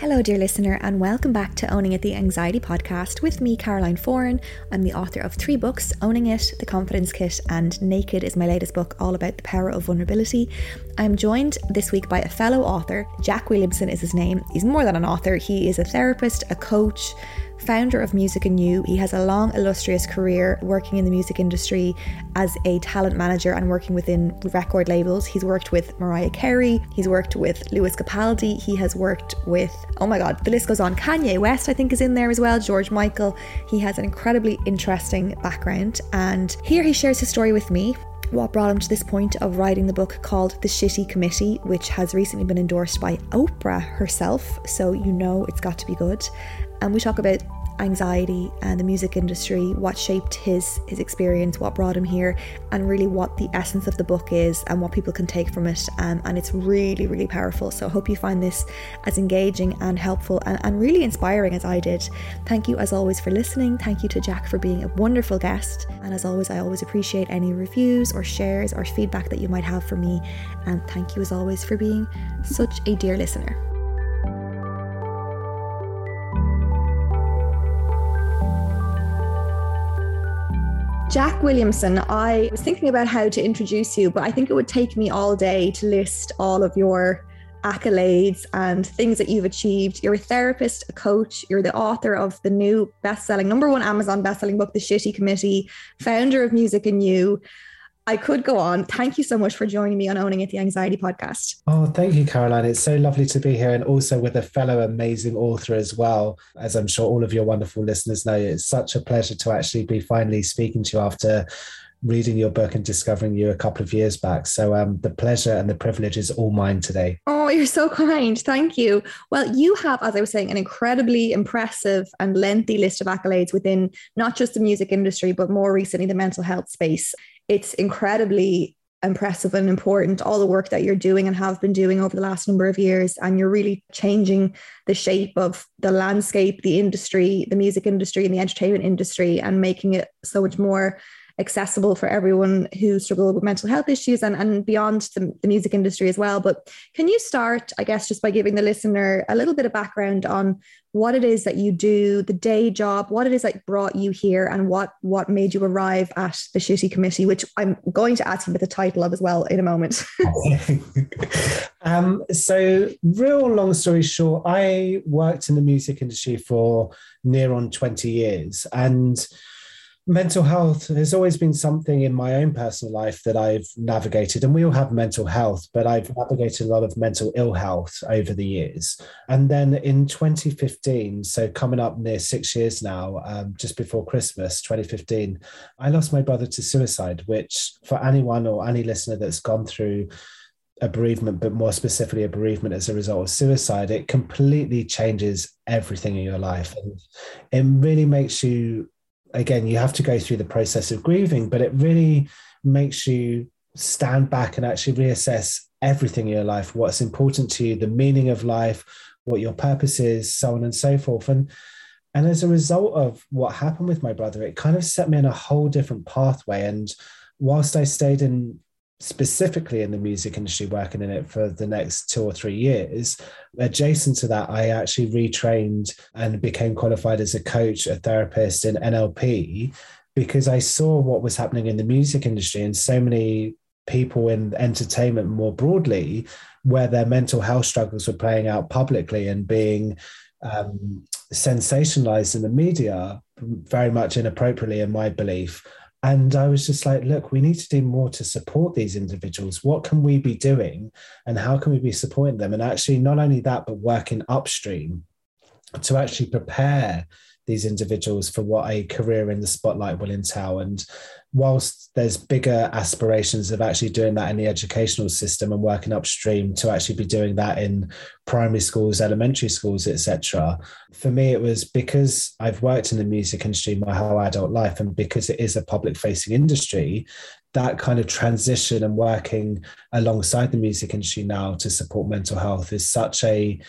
Hello, dear listener, and welcome back to Owning It the Anxiety podcast with me, Caroline Foran. I'm the author of three books Owning It, The Confidence Kit, and Naked is my latest book, all about the power of vulnerability. I'm joined this week by a fellow author. Jack Williamson is his name. He's more than an author, he is a therapist, a coach, founder of Music You. He has a long, illustrious career working in the music industry as a talent manager and working within record labels. He's worked with Mariah Carey, he's worked with Lewis Capaldi, he has worked with, oh my god, the list goes on. Kanye West, I think, is in there as well, George Michael. He has an incredibly interesting background, and here he shares his story with me what brought him to this point of writing the book called The Shitty Committee, which has recently been endorsed by Oprah herself, so you know it's got to be good. And we talk about anxiety and the music industry, what shaped his his experience, what brought him here, and really what the essence of the book is and what people can take from it. Um, and it's really, really powerful. So I hope you find this as engaging and helpful and, and really inspiring as I did. Thank you as always for listening. Thank you to Jack for being a wonderful guest. And as always, I always appreciate any reviews or shares or feedback that you might have for me. And thank you as always for being such a dear listener. Jack Williamson, I was thinking about how to introduce you, but I think it would take me all day to list all of your accolades and things that you've achieved. You're a therapist, a coach, you're the author of the new best-selling number one Amazon best-selling book, The Shitty Committee, founder of Music and You, I could go on. Thank you so much for joining me on Owning It, the Anxiety Podcast. Oh, thank you, Caroline. It's so lovely to be here and also with a fellow amazing author as well. As I'm sure all of your wonderful listeners know, it's such a pleasure to actually be finally speaking to you after reading your book and discovering you a couple of years back. So um, the pleasure and the privilege is all mine today. Oh, you're so kind. Thank you. Well, you have, as I was saying, an incredibly impressive and lengthy list of accolades within not just the music industry, but more recently the mental health space it's incredibly impressive and important all the work that you're doing and have been doing over the last number of years. And you're really changing the shape of the landscape the industry the music industry and the entertainment industry and making it so much more accessible for everyone who struggle with mental health issues and, and beyond the, the music industry as well but can you start i guess just by giving the listener a little bit of background on what it is that you do, the day job, what it is that brought you here, and what what made you arrive at the shitty committee, which I'm going to ask you with the title of as well in a moment. um, so, real long story short, I worked in the music industry for near on 20 years, and mental health has always been something in my own personal life that I've navigated, and we all have mental health, but I've navigated a lot of mental ill health over the years. And then in 2015, so coming up near six years now, um, just before Christmas 2015, I lost my brother to suicide, which for anyone or any listener that's gone through a bereavement, but more specifically a bereavement as a result of suicide, it completely changes everything in your life. And it really makes you, again, you have to go through the process of grieving, but it really makes you stand back and actually reassess everything in your life what's important to you, the meaning of life, what your purpose is, so on and so forth. And and as a result of what happened with my brother, it kind of set me on a whole different pathway. And whilst I stayed in specifically in the music industry, working in it for the next two or three years. Adjacent to that, I actually retrained and became qualified as a coach, a therapist in NLP, because I saw what was happening in the music industry and so many people in entertainment more broadly, where their mental health struggles were playing out publicly and being um, sensationalized in the media very much inappropriately, in my belief. And I was just like, look, we need to do more to support these individuals. What can we be doing and how can we be supporting them? And actually, not only that, but working upstream to actually prepare these individuals for what a career in the spotlight will entail. And whilst there's bigger aspirations of actually doing that in the educational system and working upstream to actually be doing that in primary schools elementary schools etc for me it was because i've worked in the music industry my whole adult life and because it is a public facing industry that kind of transition and working alongside the music industry now to support mental health is such a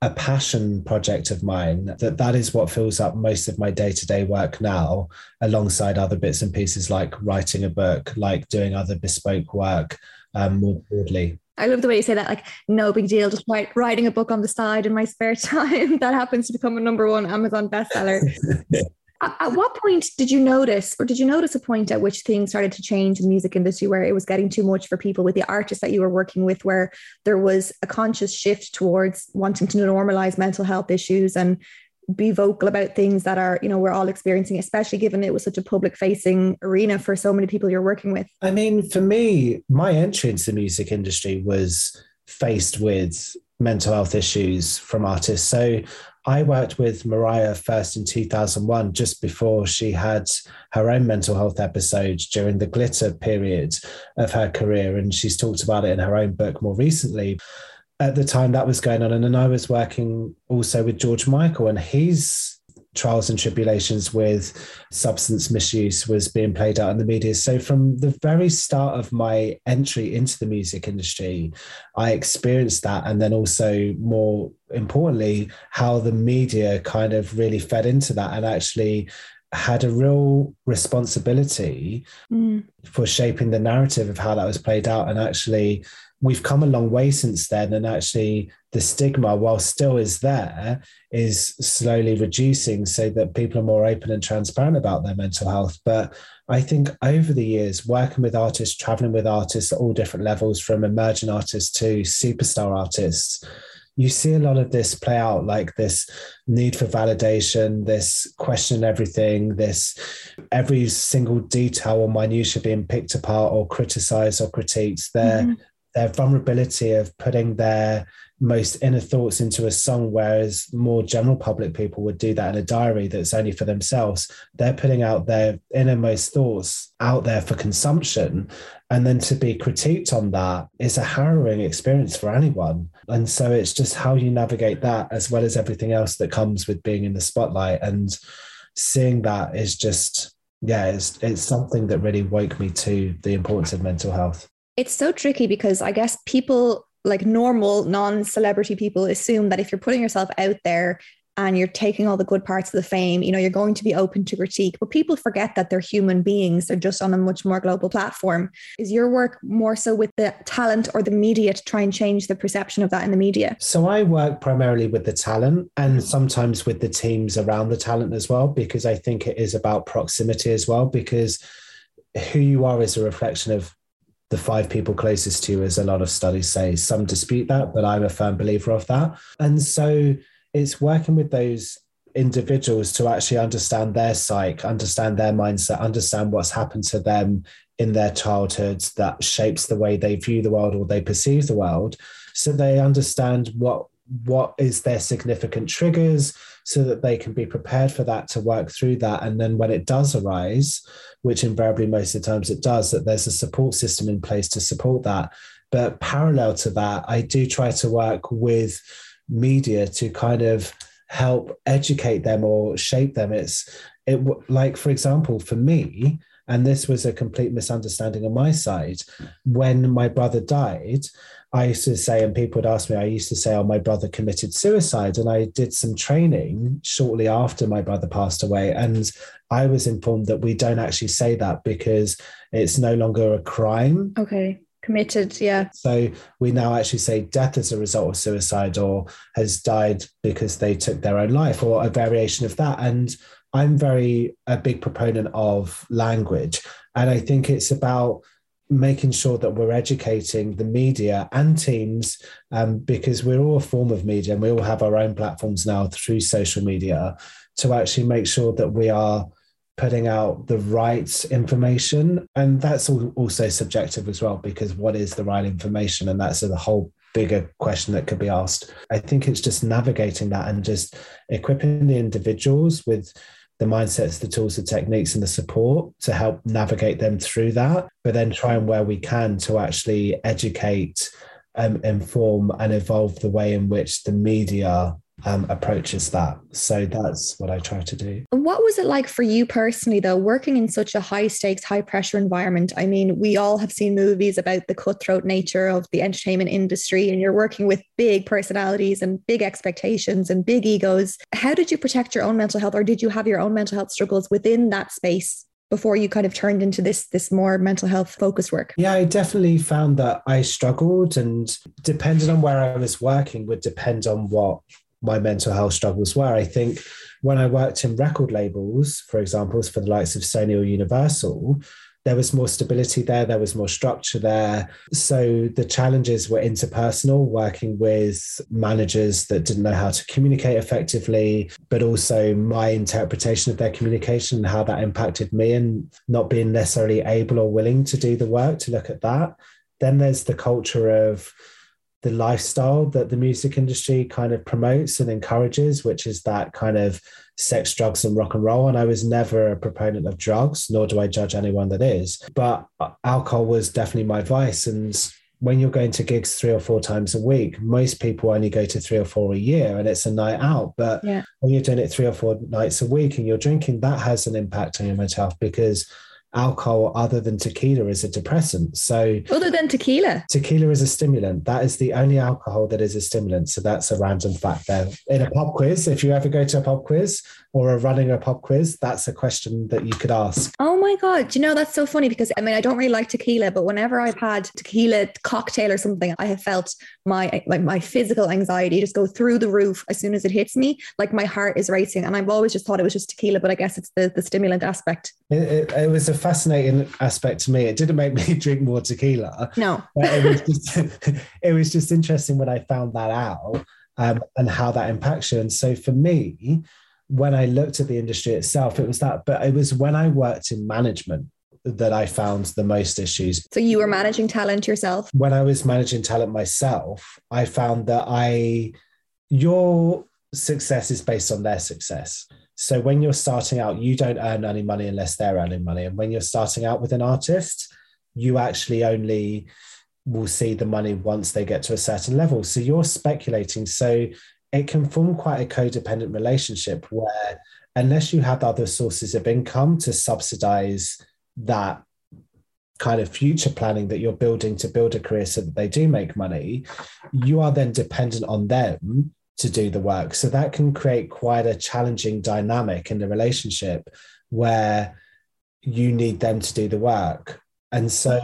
a passion project of mine that that is what fills up most of my day-to-day work now alongside other bits and pieces like writing a book like doing other bespoke work um, more broadly I love the way you say that, like, no big deal, just write, writing a book on the side in my spare time. that happens to become a number one Amazon bestseller. At, at, what point did you notice, or did you notice a point at which things started to change in the music industry where it was getting too much for people with the artists that you were working with, where there was a conscious shift towards wanting to normalize mental health issues and be vocal about things that are, you know, we're all experiencing, especially given it was such a public facing arena for so many people you're working with? I mean, for me, my entry into the music industry was faced with mental health issues from artists. So I worked with Mariah first in 2001, just before she had her own mental health episodes during the glitter period of her career. And she's talked about it in her own book more recently. At the time that was going on, and then I was working also with George Michael, and he's trials and tribulations with substance misuse was being played out in the media. So, from the very start of my entry into the music industry, I experienced that. And then also, more importantly, how the media kind of really fed into that and actually had a real responsibility mm. for shaping the narrative of how that was played out and actually we've come a long way since then and actually the stigma while still is there is slowly reducing so that people are more open and transparent about their mental health. But i think over the years working with artists traveling with artists at all different levels from emerging artists to superstar artists you see a lot of this play out like this need for validation this question everything this every single detail or minutia being picked apart or criticized or critiqued. There mm-hmm their vulnerability of putting their most inner thoughts into a song, whereas more general public people would do that in a diary that's only for themselves. They're putting out their innermost thoughts out there for consumption. And then to be critiqued on that is a harrowing experience for anyone. And so it's just how you navigate that, as well as everything else that comes with being in the spotlight. And seeing that is just, yeah, it's, it's something that really woke me to the importance of mental health. It's so tricky because I guess people like normal non-celebrity people assume that if you're putting yourself out there and you're taking all the good parts of the fame, you know, you're going to be open to critique. But people forget that they're human beings. They're just on a much more global platform. Is your work more so with the talent or the media to try and change the perception of that in the media? So I work primarily with the talent and sometimes with the teams around the talent as well, because I think it is about proximity as well, because who you are is a reflection of the five people closest to you, as a lot of studies say. Some dispute that, but I'm a firm believer of that. And so it's working with those individuals to actually understand their psyche, understand their mindset, understand what's happened to them in their childhoods that shapes the way they view the world or they perceive the world. So they understand what what is their significant triggers so that they can be prepared for that to work through that and then when it does arise which invariably most of the times it does that there's a support system in place to support that But parallel to that, I do try to work with media to kind of help educate them or shape them. It's it like, for example, for me, and this was a complete misunderstanding on my side. When my brother died, I used to say, and people would ask me, I used to say, oh, my brother committed suicide. And I did some training shortly after my brother passed away. And I was informed that we don't actually say that because it's no longer a crime. Okay. Committed, yeah. So we now actually say death as a result of suicide or has died because they took their own life or a variation of that. And I'm very a big proponent of language. And I think it's about making sure that we're educating the media and teams um, because we're all a form of media and we all have our own platforms now through social media to actually make sure that we are putting out the right information. And that's also subjective as well because what is the right information? And that's a whole bigger question that could be asked. I think it's just navigating that and just equipping the individuals with the mindsets, the tools, the techniques, and the support to help navigate them through that. But then try and where we can to actually educate, um, inform, and evolve the way in which the media um, approaches that. So that's what I try to do. What was it like for you personally, though, working in such a high stakes, high pressure environment? I mean, we all have seen movies about the cutthroat nature of the entertainment industry, and you're working with big personalities and big expectations and big egos. How did you protect your own mental health, or did you have your own mental health struggles within that space? before you kind of turned into this this more mental health focused work yeah i definitely found that i struggled and depending on where i was working would depend on what my mental health struggles were. I think when I worked in record labels, for example, for the likes of Sony or Universal, there was more stability there, there was more structure there. So the challenges were interpersonal, working with managers that didn't know how to communicate effectively, but also my interpretation of their communication and how that impacted me and not being necessarily able or willing to do the work to look at that. Then there's the culture of the lifestyle that the music industry kind of promotes and encourages, which is that kind of sex, drugs, and rock and roll. And I was never a proponent of drugs, nor do I judge anyone that is. But uh, alcohol was definitely my vice. And when you're going to gigs three or four times a week, most people only go to three or four a year and it's a night out. But yeah. when you're doing it three or four nights a week and you're drinking, that has an impact on your mental health because alcohol other than tequila is a depressant. So, other than tequila, tequila is a stimulant. That is the only alcohol that is a stimulant. So, that's a random fact there. In a pop quiz, if you ever go to a pop quiz or are running a pop quiz, that's a question that you could ask. Oh my God. Do you know, that's so funny because I mean, I don't really like tequila, but whenever I've had tequila cocktail or something, I have felt my like my physical anxiety just go through the roof as soon as it hits me. Like my heart is racing. And I've always just thought it was just tequila, but I guess it's the, the stimulant aspect. It, it, it was a fascinating aspect to me. It didn't make me drink more tequila. No. it, was just, it was just interesting when I found that out um, and how that impacts you. And so for me, when I looked at the industry itself, it was that, but it was when I worked in management that I found the most issues. So you were managing talent yourself? When I was managing talent myself, I found that I, your success is based on their success. So when you're starting out, you don't earn any money unless they're earning money. And when you're starting out with an artist, you actually only will see the money once they get to a certain level. So you're speculating. So it can form quite a codependent relationship where unless you have other sources of income to subsidize that kind of future planning that you're building to build a career so that they do make money, you are then dependent on them to do the work. So that can create quite a challenging dynamic in the relationship where you need them to do the work. And so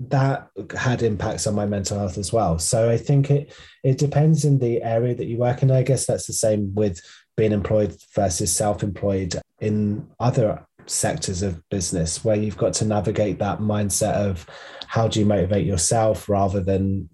that had impacts on my mental health as well. So I think it it depends in the area that you work in. I guess that's the same with being employed versus self-employed in other sectors of business where you've got to navigate that mindset of how do you motivate yourself rather than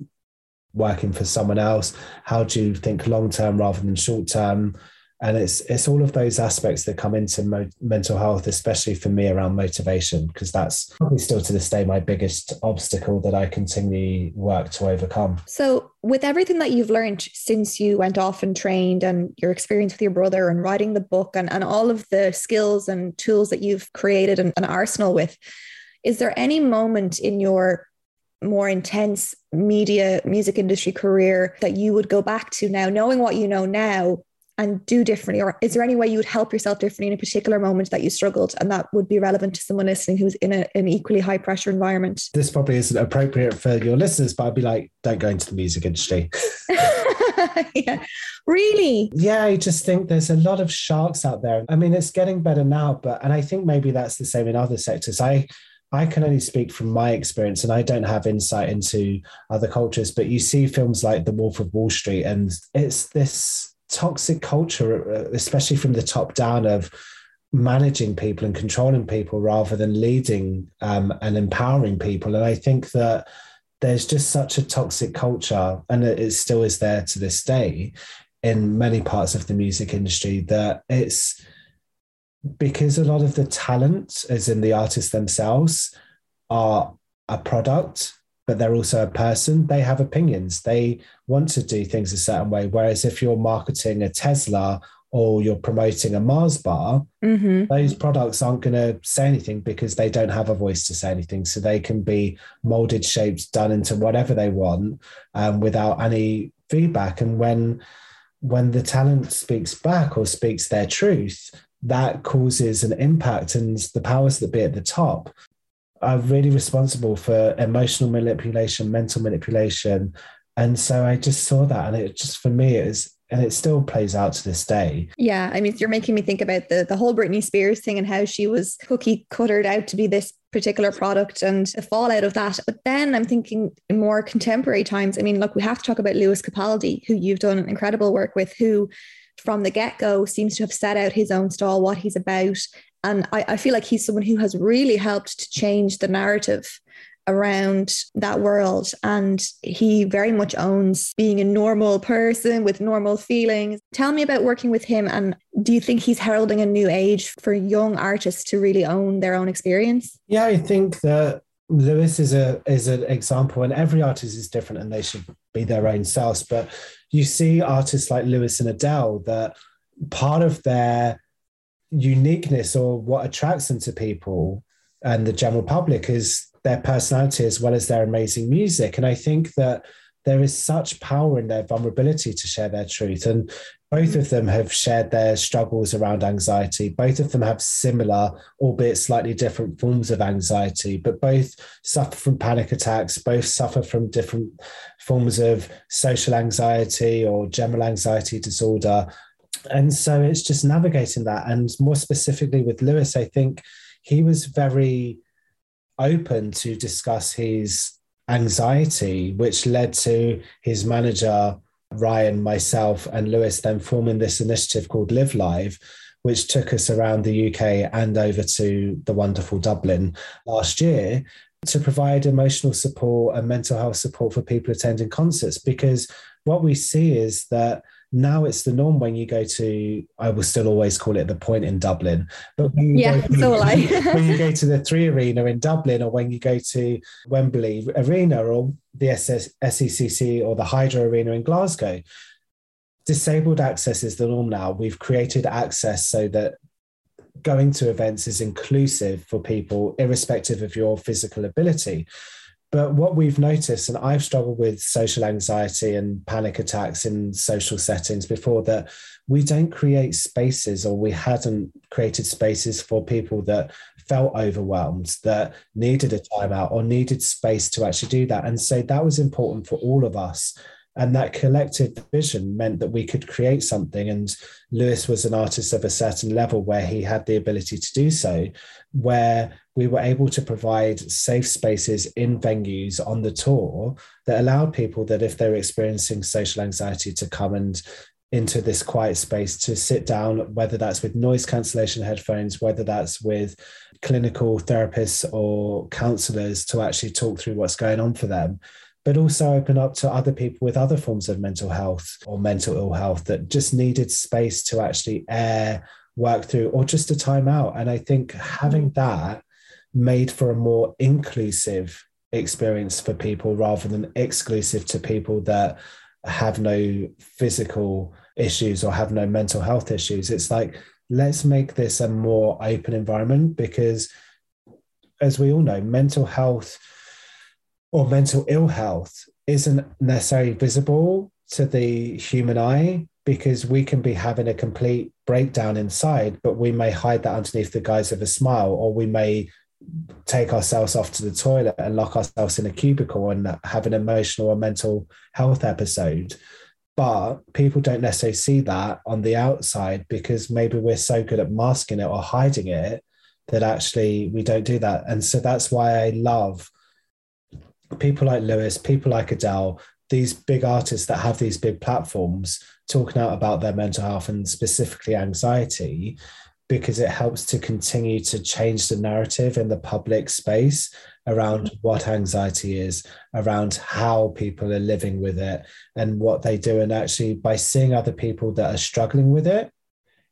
working for someone else? How do you think long term rather than short term? And it's it's all of those aspects that come into mo- mental health, especially for me around motivation, because that's probably still to this day my biggest obstacle that I continually work to overcome. So, with everything that you've learned since you went off and trained, and your experience with your brother, and writing the book, and, and all of the skills and tools that you've created an, an arsenal with, is there any moment in your more intense media music industry career that you would go back to now knowing what you know now and do differently or is there any way you would help yourself differently in a particular moment that you struggled and that would be relevant to someone listening who's in a, an equally high pressure environment? This probably isn't appropriate for your listeners but i'd be like don't go into the music industry. Yeah. Really? Yeah i just think there's a lot of sharks out there. I mean it's getting better now but and i think maybe that's the same in other sectors. I I can only speak from my experience and I don't have insight into other cultures, but you see films like The Wolf of Wall Street, and it's this toxic culture, uh, especially from the top down, of managing people and controlling people rather than leading um, and empowering people. And I think that there's just such a toxic culture, and it still is there to this day in many parts of the music industry, that it's because a lot of the talent, as in the artists themselves, are a product, but they're also a person. They have opinions. They want to do things a certain way. Whereas if you're marketing a Tesla or you're promoting a Mars bar, mm-hmm. those products aren't going to say anything because they don't have a voice to say anything. So they can be molded, shaped, done into whatever they want um, without any feedback. And when when the talent speaks back or speaks their truth, that causes an impact and the powers that be at the top are really responsible for emotional manipulation mental manipulation and so i just saw that and it just for me it is and it still plays out to this day. Yeah, I mean, you're making me think about the the whole Britney Spears thing and how she was cookie cuttered out to be this particular product and the fallout of that. But then I'm thinking in more contemporary times. I mean, look, we have to talk about Lewis Capaldi, who you've done incredible work with, who from the get go seems to have set out his own stall, what he's about. And I, I, feel like he's someone who has really helped to change the narrative around that world. And he very much owns being a normal person with normal feelings. Tell me about working with him. And do you think he's heralding a new age for young artists to really own their own experience? Yeah, I think that Lewis is a is an example, and every artist is different, and they should be their own selves. But you see artists like Lewis and Adele that part of their uniqueness or what attracts them to people and the general public is their personality as well as their amazing music. And I think that there is such power in their vulnerability to share their truth. And both of them have shared their struggles around anxiety. Both of them have similar, albeit slightly different forms of anxiety, but both suffer from panic attacks, both suffer from different forms of social anxiety or general anxiety disorder. And so it's just navigating that. And more specifically with Lewis, I think he was very open to discuss his anxiety, which led to his manager, Ryan, myself, and Lewis then forming this initiative called Live Live, which took us around the UK and over to the wonderful Dublin last year to provide emotional support and mental health support for people attending concerts. Because what we see is that now it's the norm when you go to i will still always call it the point in dublin but yeah to, so I. when you go to the three arena in dublin or when you go to wembley arena or the SS, secc or the hydro arena in glasgow disabled access is the norm now we've created access so that going to events is inclusive for people irrespective of your physical ability but what we've noticed, and I've struggled with social anxiety and panic attacks in social settings before, that we don't create spaces or we hadn't created spaces for people that felt overwhelmed, that needed a timeout or needed space to actually do that. And so that was important for all of us and that collective vision meant that we could create something. And lewis was an artist of a certain level where he had the ability to do so where we were able to provide safe spaces in venues on the tour that allowed people that if they're experiencing social anxiety to come and into this quiet space to sit down whether that's with noise cancellation headphones whether that's with clinical therapists or counselors to actually talk through what's going on for them but also open up to other people with other forms of mental health or mental ill health that just needed space to actually air, work through, or just a time out. And I think having that made for a more inclusive experience for people rather than exclusive to people that have no physical issues or have no mental health issues. It's like, let's make this a more open environment because, as we all know, mental health or mental ill health isn't necessarily visible to the human eye because we can be having a complete breakdown inside, but we may hide that underneath the guise of a smile, or we may take ourselves off to the toilet and lock ourselves in a cubicle and have an emotional or mental health episode. But people don't necessarily see that on the outside because maybe we're so good at masking it or hiding it that actually we don't do that. And so that's why I love people like Lewis, people like Adele, these big artists that have these big platforms talking out about their mental health and specifically anxiety because it helps to continue to change the narrative in the public space around what anxiety is, around how people are living with it and what they do. And actually, by seeing other people that are struggling with it,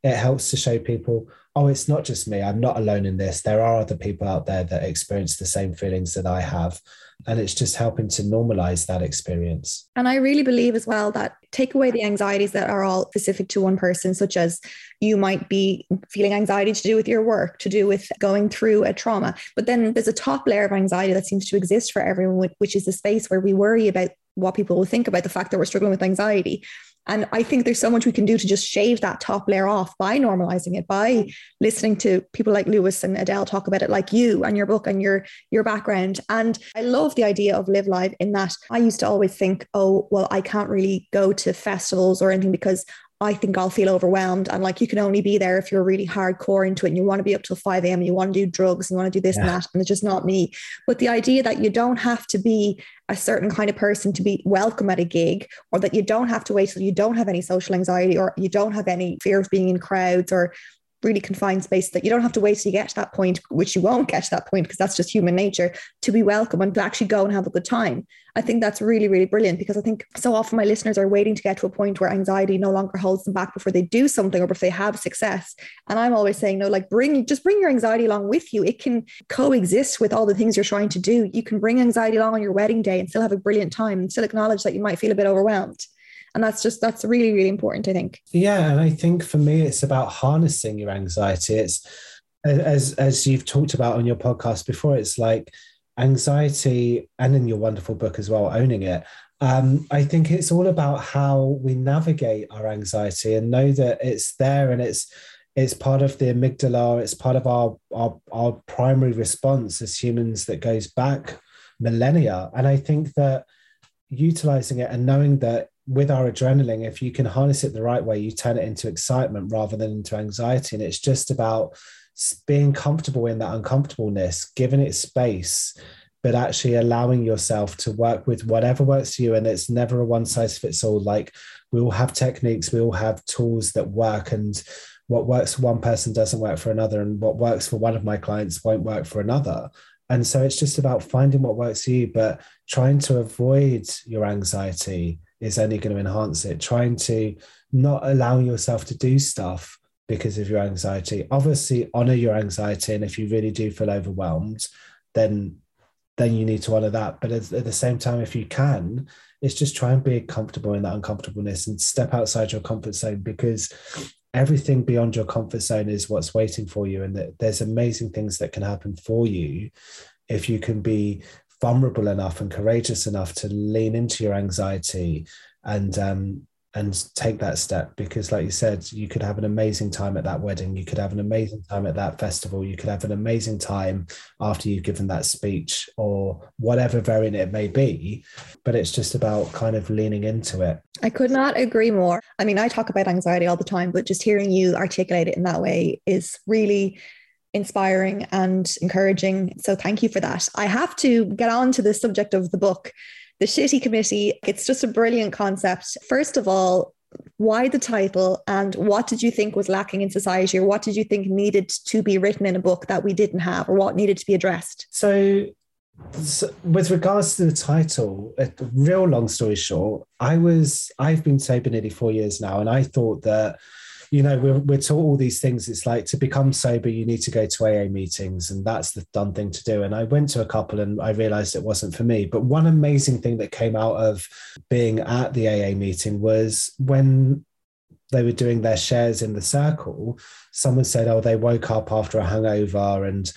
it helps to show people, oh, it's not just me. I'm not alone in this. There are other people out there that experience the same feelings that I have and it's just helping to normalize that experience. And i really believe as well that take away the anxieties that are all specific to one person such as you might be feeling anxiety to do with your work to do with going through a trauma but then there's a top layer of anxiety that seems to exist for everyone which is the space where we worry about what people will think about the fact that we're struggling with anxiety and I think there's so much we can do to just shave that top layer off by normalizing it, by listening to people like Lewis and Adele talk about it, like you and your book and your your background. And I love the idea of live live in that I used to always think, oh, well, I can't really go to festivals or anything because I think I'll feel overwhelmed. And like you can only be there if you're really hardcore into it and you want to be up till 5 a.m. You want to do drugs, and you want to do this yeah. and that. And it's just not me. But the idea that you don't have to be a certain kind of person to be welcome at a gig, or that you don't have to wait till you don't have any social anxiety or you don't have any fear of being in crowds or really confined space that you don't have to wait till you get to that point, which you won't get to that point because that's just human nature, to be welcome and to actually go and have a good time. I think that's really, really brilliant because I think so often my listeners are waiting to get to a point where anxiety no longer holds them back before they do something or if they have success. And I'm always saying, no, like bring just bring your anxiety along with you. It can coexist with all the things you're trying to do. You can bring anxiety along on your wedding day and still have a brilliant time and still acknowledge that you might feel a bit overwhelmed and that's just that's really really important i think. Yeah and i think for me it's about harnessing your anxiety. It's as as you've talked about on your podcast before it's like anxiety and in your wonderful book as well owning it. Um, i think it's all about how we navigate our anxiety and know that it's there and it's it's part of the amygdala it's part of our our, our primary response as humans that goes back millennia. And i think that utilizing it and knowing that with our adrenaline, if you can harness it the right way, you turn it into excitement rather than into anxiety. And it's just about being comfortable in that uncomfortableness, giving it space, but actually allowing yourself to work with whatever works for you. And it's never a one size fits all. Like we all have techniques, we all have tools that work. And what works for one person doesn't work for another. And what works for one of my clients won't work for another. And so it's just about finding what works for you, but trying to avoid your anxiety is only going to enhance it. Trying to not allow yourself to do stuff because of your anxiety. Obviously, honor your anxiety, and if you really do feel overwhelmed, then then you need to honor that. But at, at the same time, if you can, it's just try and be comfortable in that uncomfortableness and step outside your comfort zone because everything beyond your comfort zone is what's waiting for you and that there's amazing things that can happen for you if you can be vulnerable enough and courageous enough to lean into your anxiety and um, and take that step because like you said you could have an amazing time at that wedding. You could have an amazing time at that festival. You could have an amazing time after you've given that speech or whatever variant it may be but it's just about kind of leaning into it. I could not agree more. I mean i talk about anxiety all the time but just hearing you articulate it in that way is really inspiring and encouraging. So thank you for that. I have to get on to the subject of the book, The Shitty Committee. It's just a brilliant concept. First of all, why the title and what did you think was lacking in society or what did you think needed to be written in a book that we didn't have or what needed to be addressed? So so with regards to the title, a real long story short, I was I've been sober nearly four years now, and I thought that you know, we're, we're taught all these things. It's like to become sober, you need to go to AA meetings, and that's the done thing to do. And I went to a couple and I realized it wasn't for me. But one amazing thing that came out of being at the AA meeting was when they were doing their shares in the circle, someone said, Oh, they woke up after a hangover. And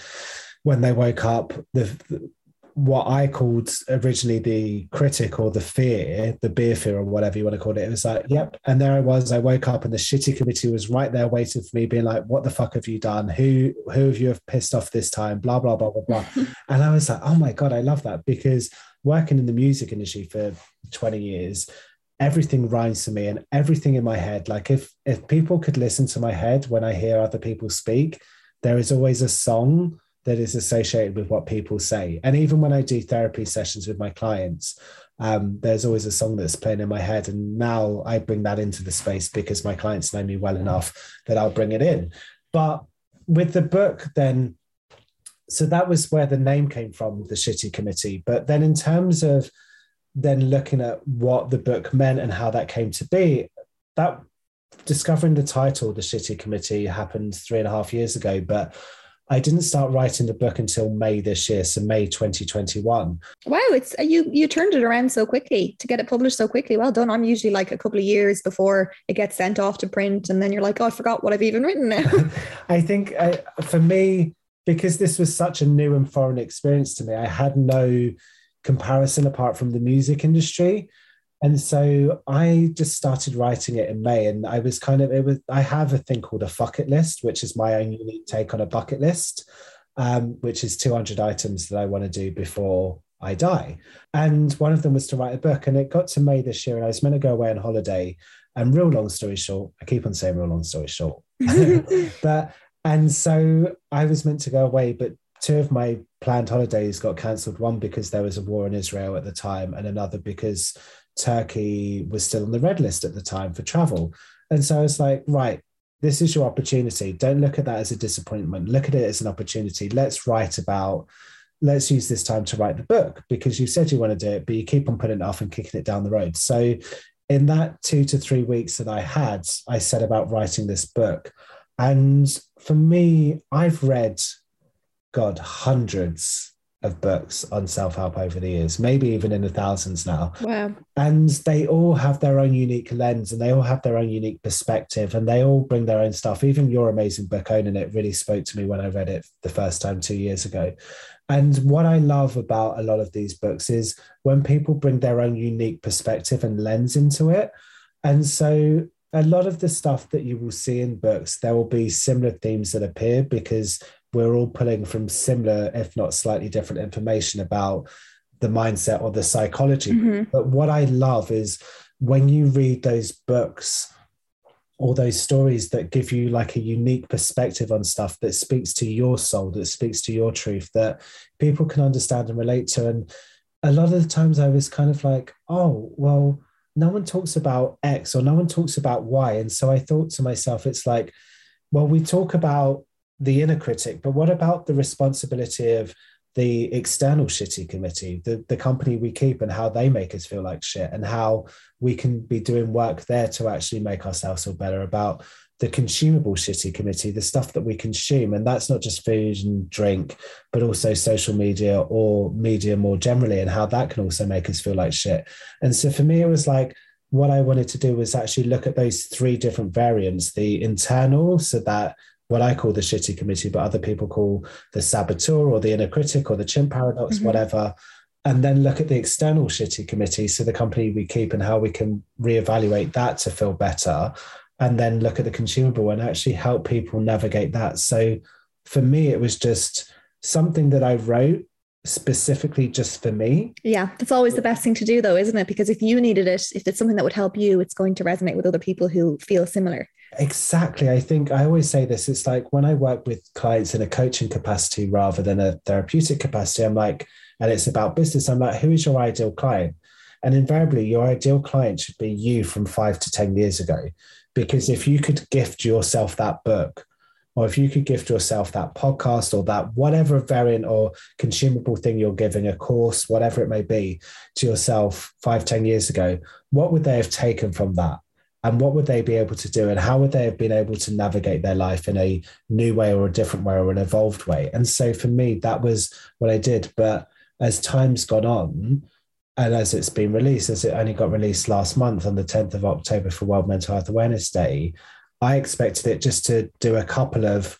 when they woke up, the, what I called originally the critic or the fear, the beer fear or whatever you want to call it. It was like, yep. And there I was. I woke up and the shitty committee was right there waiting for me, being like, what the fuck have you done? Who who have you have pissed off this time? Blah, blah, blah, blah, blah. and I was like, oh my God, I love that because working in the music industry for 20 years, everything rhymes to me and everything in my head. Like if if people could listen to my head when I hear other people speak, there is always a song that is associated with what people say. And even when I do therapy sessions with my clients, um, there's always a song that's playing in my head. And now I bring that into the space because my clients know me well enough that I'll bring it in. But with the book, then, so that was where the name came from, the Shitty Committee. But then in terms of then looking at what the book meant and how that came to be, that discovering the title, The Shitty Committee, happened three and a half years ago. But I didn't start writing the book until May this year, so May 2021. Wow, it's uh, you you turned it around so quickly to get it published so quickly. Well done. I'm usually like a couple of years before it gets sent off to print, and then you're like, oh, I forgot what I've even written now. I think uh, for me, because this was such a new and foreign experience to me, I had no comparison apart from the music industry. And so I just started writing it in May, and I was kind of it was. I have a thing called a bucket list, which is my own unique take on a bucket list, um, which is 200 items that I want to do before I die. And one of them was to write a book, and it got to May this year, and I was meant to go away on holiday. And real long story short, I keep on saying real long story short, but and so I was meant to go away, but two of my planned holidays got cancelled. One because there was a war in Israel at the time, and another because Turkey was still on the red list at the time for travel. And so I was like, right, this is your opportunity. Don't look at that as a disappointment. Look at it as an opportunity. Let's write about, let's use this time to write the book because you said you want to do it, but you keep on putting it off and kicking it down the road. So in that two to three weeks that I had, I set about writing this book. And for me, I've read, God, hundreds of books on self-help over the years maybe even in the thousands now. Wow. And they all have their own unique lens and they all have their own unique perspective and they all bring their own stuff. Even your amazing book owning it really spoke to me when i read it the first time two years ago. And what i love about a lot of these books is when people bring their own unique perspective and lens into it. And so a lot of the stuff that you will see in books there will be similar themes that appear because we're all pulling from similar, if not slightly different information about the mindset or the psychology. Mm-hmm. But what I love is when you read those books or those stories that give you like a unique perspective on stuff that speaks to your soul, that speaks to your truth, that people can understand and relate to. And a lot of the times I was kind of like, oh, well, no one talks about X or no one talks about Y. And so I thought to myself, it's like, well, we talk about the inner critic, but what about the responsibility of the external shitty committee, the, the company we keep and how they make us feel like shit and how we can be doing work there to actually make ourselves feel better about the consumable shitty committee, the stuff that we consume. And that's not just food and drink, but also social media or media more generally, and how that can also make us feel like shit. And so for me, it was like, what I wanted to do was actually look at those three different variants the internal, so that what I call the shitty committee, but other people call the saboteur or the inner critic or the chimp paradox, mm-hmm. whatever. And then look at the external shitty committee, so the company we keep and how we can reevaluate that to feel better. And then look at the consumable and actually help people navigate that. So for me, it was just something that I wrote specifically just for me. Yeah, that's always the best thing to do, though, isn't it? Because if you needed it, if it's something that would help you, it's going to resonate with other people who feel similar. Exactly. I think I always say this it's like when I work with clients in a coaching capacity rather than a therapeutic capacity, I'm like, and it's about business, I'm like, who is your ideal client? And invariably, your ideal client should be you from five to 10 years ago. Because if you could gift yourself that book, or if you could gift yourself that podcast or that whatever variant or consumable thing you're giving, a course, whatever it may be, to yourself five, ten years ago, what would they have taken from that? and what would they be able to do? And how would they have been able to navigate their life in a new way or a different way or an evolved way? And so for me that was what i did. But as time's gone on and as it's been released as it only got released last month on the 10th of october for world mental health awareness day i expected it just to do a couple of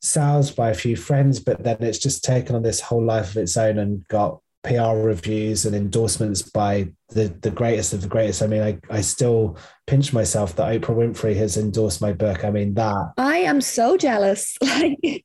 sales by a few friends but then it's just taken on this whole life of its own and got PR reviews and endorsements by the, the greatest of the greatest. I mean, I, I still pinch myself that Oprah Winfrey has endorsed my book. I mean, that. I am so jealous. Like,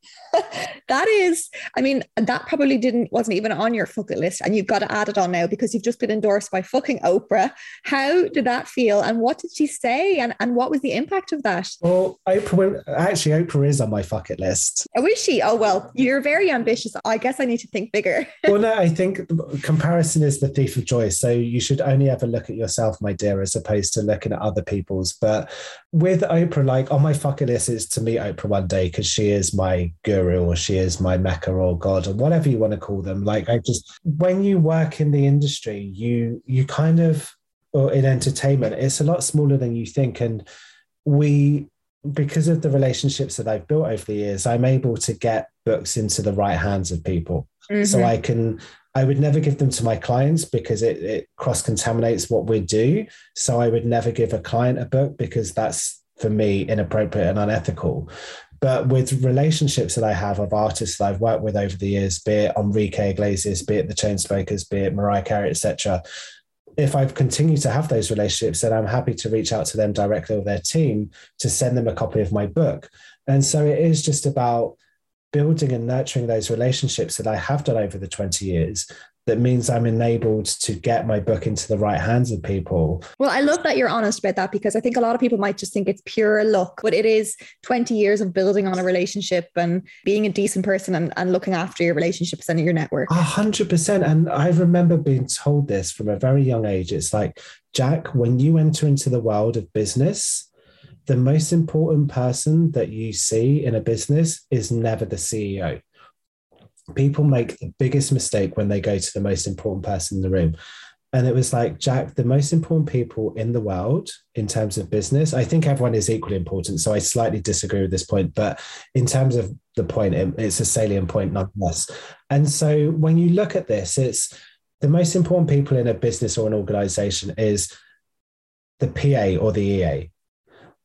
that is, I mean, that probably didn't, wasn't even on your bucket list. And you've got to add it on now because you've just been endorsed by fucking Oprah. How did that feel? And what did she say? And, and what was the impact of that? Well, Oprah, actually, Oprah is on my bucket list. Oh, is she? Oh, well, you're very ambitious. I guess I need to think bigger. well, no, I think comparison is the thief of joy. So you should only ever look at yourself, my dear, as opposed to looking at other people's. But with Oprah, like on my bucket list is to meet Oprah one day because she is my guru or she is my Mecca or God or whatever you want to call them. Like I just when you work in the industry, you you kind of or in entertainment, it's a lot smaller than you think. And we because of the relationships that I've built over the years, I'm able to get books into the right hands of people. Mm-hmm. So I can I would never give them to my clients because it, it cross contaminates what we do. So I would never give a client a book because that's for me inappropriate and unethical. But with relationships that I have of artists that I've worked with over the years, be it Enrique Iglesias, be it the Chainsmokers, be it Mariah Carey, etc., if I've continued to have those relationships, then I'm happy to reach out to them directly or their team to send them a copy of my book. And so it is just about building and nurturing those relationships that I have done over the 20 years that means I'm enabled to get my book into the right hands of people. Well, I love that you're honest about that because I think a lot of people might just think it's pure luck, but it is 20 years of building on a relationship and being a decent person and, and looking after your relationships and your network. A hundred percent. And I remember being told this from a very young age. It's like, Jack, when you enter into the world of business, the most important person that you see in a business is never the CEO. People make the biggest mistake when they go to the most important person in the room. And it was like, Jack, the most important people in the world in terms of business, I think everyone is equally important. So I slightly disagree with this point. But in terms of the point, it's a salient point nonetheless. And so when you look at this, it's the most important people in a business or an organization is the PA or the EA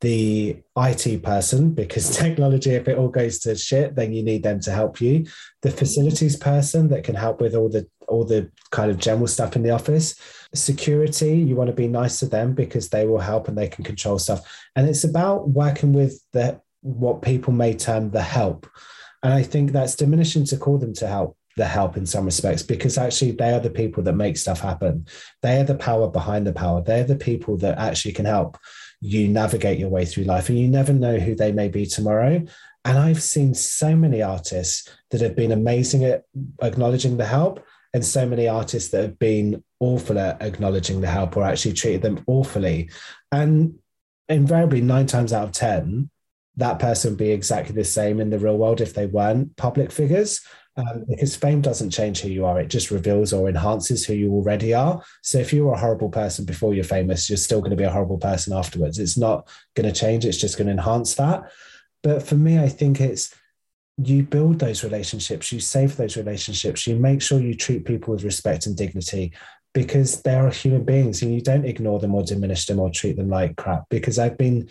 the IT person because technology, if it all goes to shit, then you need them to help you. The facilities person that can help with all the all the kind of general stuff in the office. Security, you want to be nice to them because they will help and they can control stuff. And it's about working with the what people may term the help. And I think that's diminishing to call them to help the help in some respects because actually they are the people that make stuff happen. They are the power behind the power. They're the people that actually can help you navigate your way through life and you never know who they may be tomorrow. And I've seen so many artists that have been amazing at acknowledging the help, and so many artists that have been awful at acknowledging the help or actually treated them awfully. And invariably, nine times out of 10, that person would be exactly the same in the real world if they weren't public figures um, because fame doesn't change who you are it just reveals or enhances who you already are. So if you were a horrible person before you're famous you're still going to be a horrible person afterwards. It's not going to change it's just going to enhance that. But for me i think it's you build those relationships you save those relationships you make sure you treat people with respect and dignity because they are human beings and you don't ignore them or diminish them or treat them like crap. Because i've been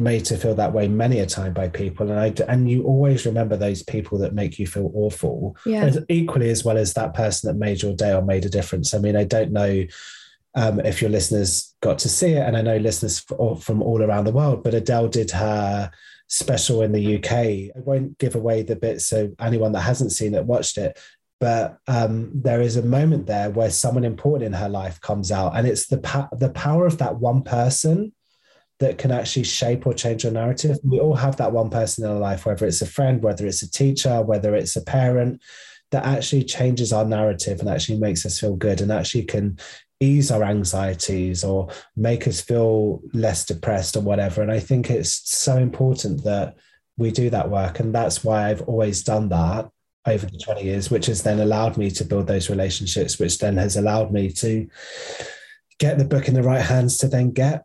made to feel that way many a time by people. And i and you always remember those people that make you feel awful. Yeah. as equally as well as that person that made your day or made a difference. I mean i don't know um, if your listeners got to see it and i know listeners from all around the world but adele did her special in the uk i won't give away the bit so anyone that hasn't seen it watched it but um, there is a moment there where someone important in her life comes out and it's the pa- the power of that one person that can actually shape or change your narrative. We all have that one person in our life, whether it's a friend, whether it's a teacher, whether it's a parent, that actually changes our narrative and actually makes us feel good and actually can ease our anxieties or make us feel less depressed or whatever. And I think it's so important that we do that work. And that's why I've always done that over the 20 years, which has then allowed me to build those relationships, which then has allowed me to get the book in the right hands to then get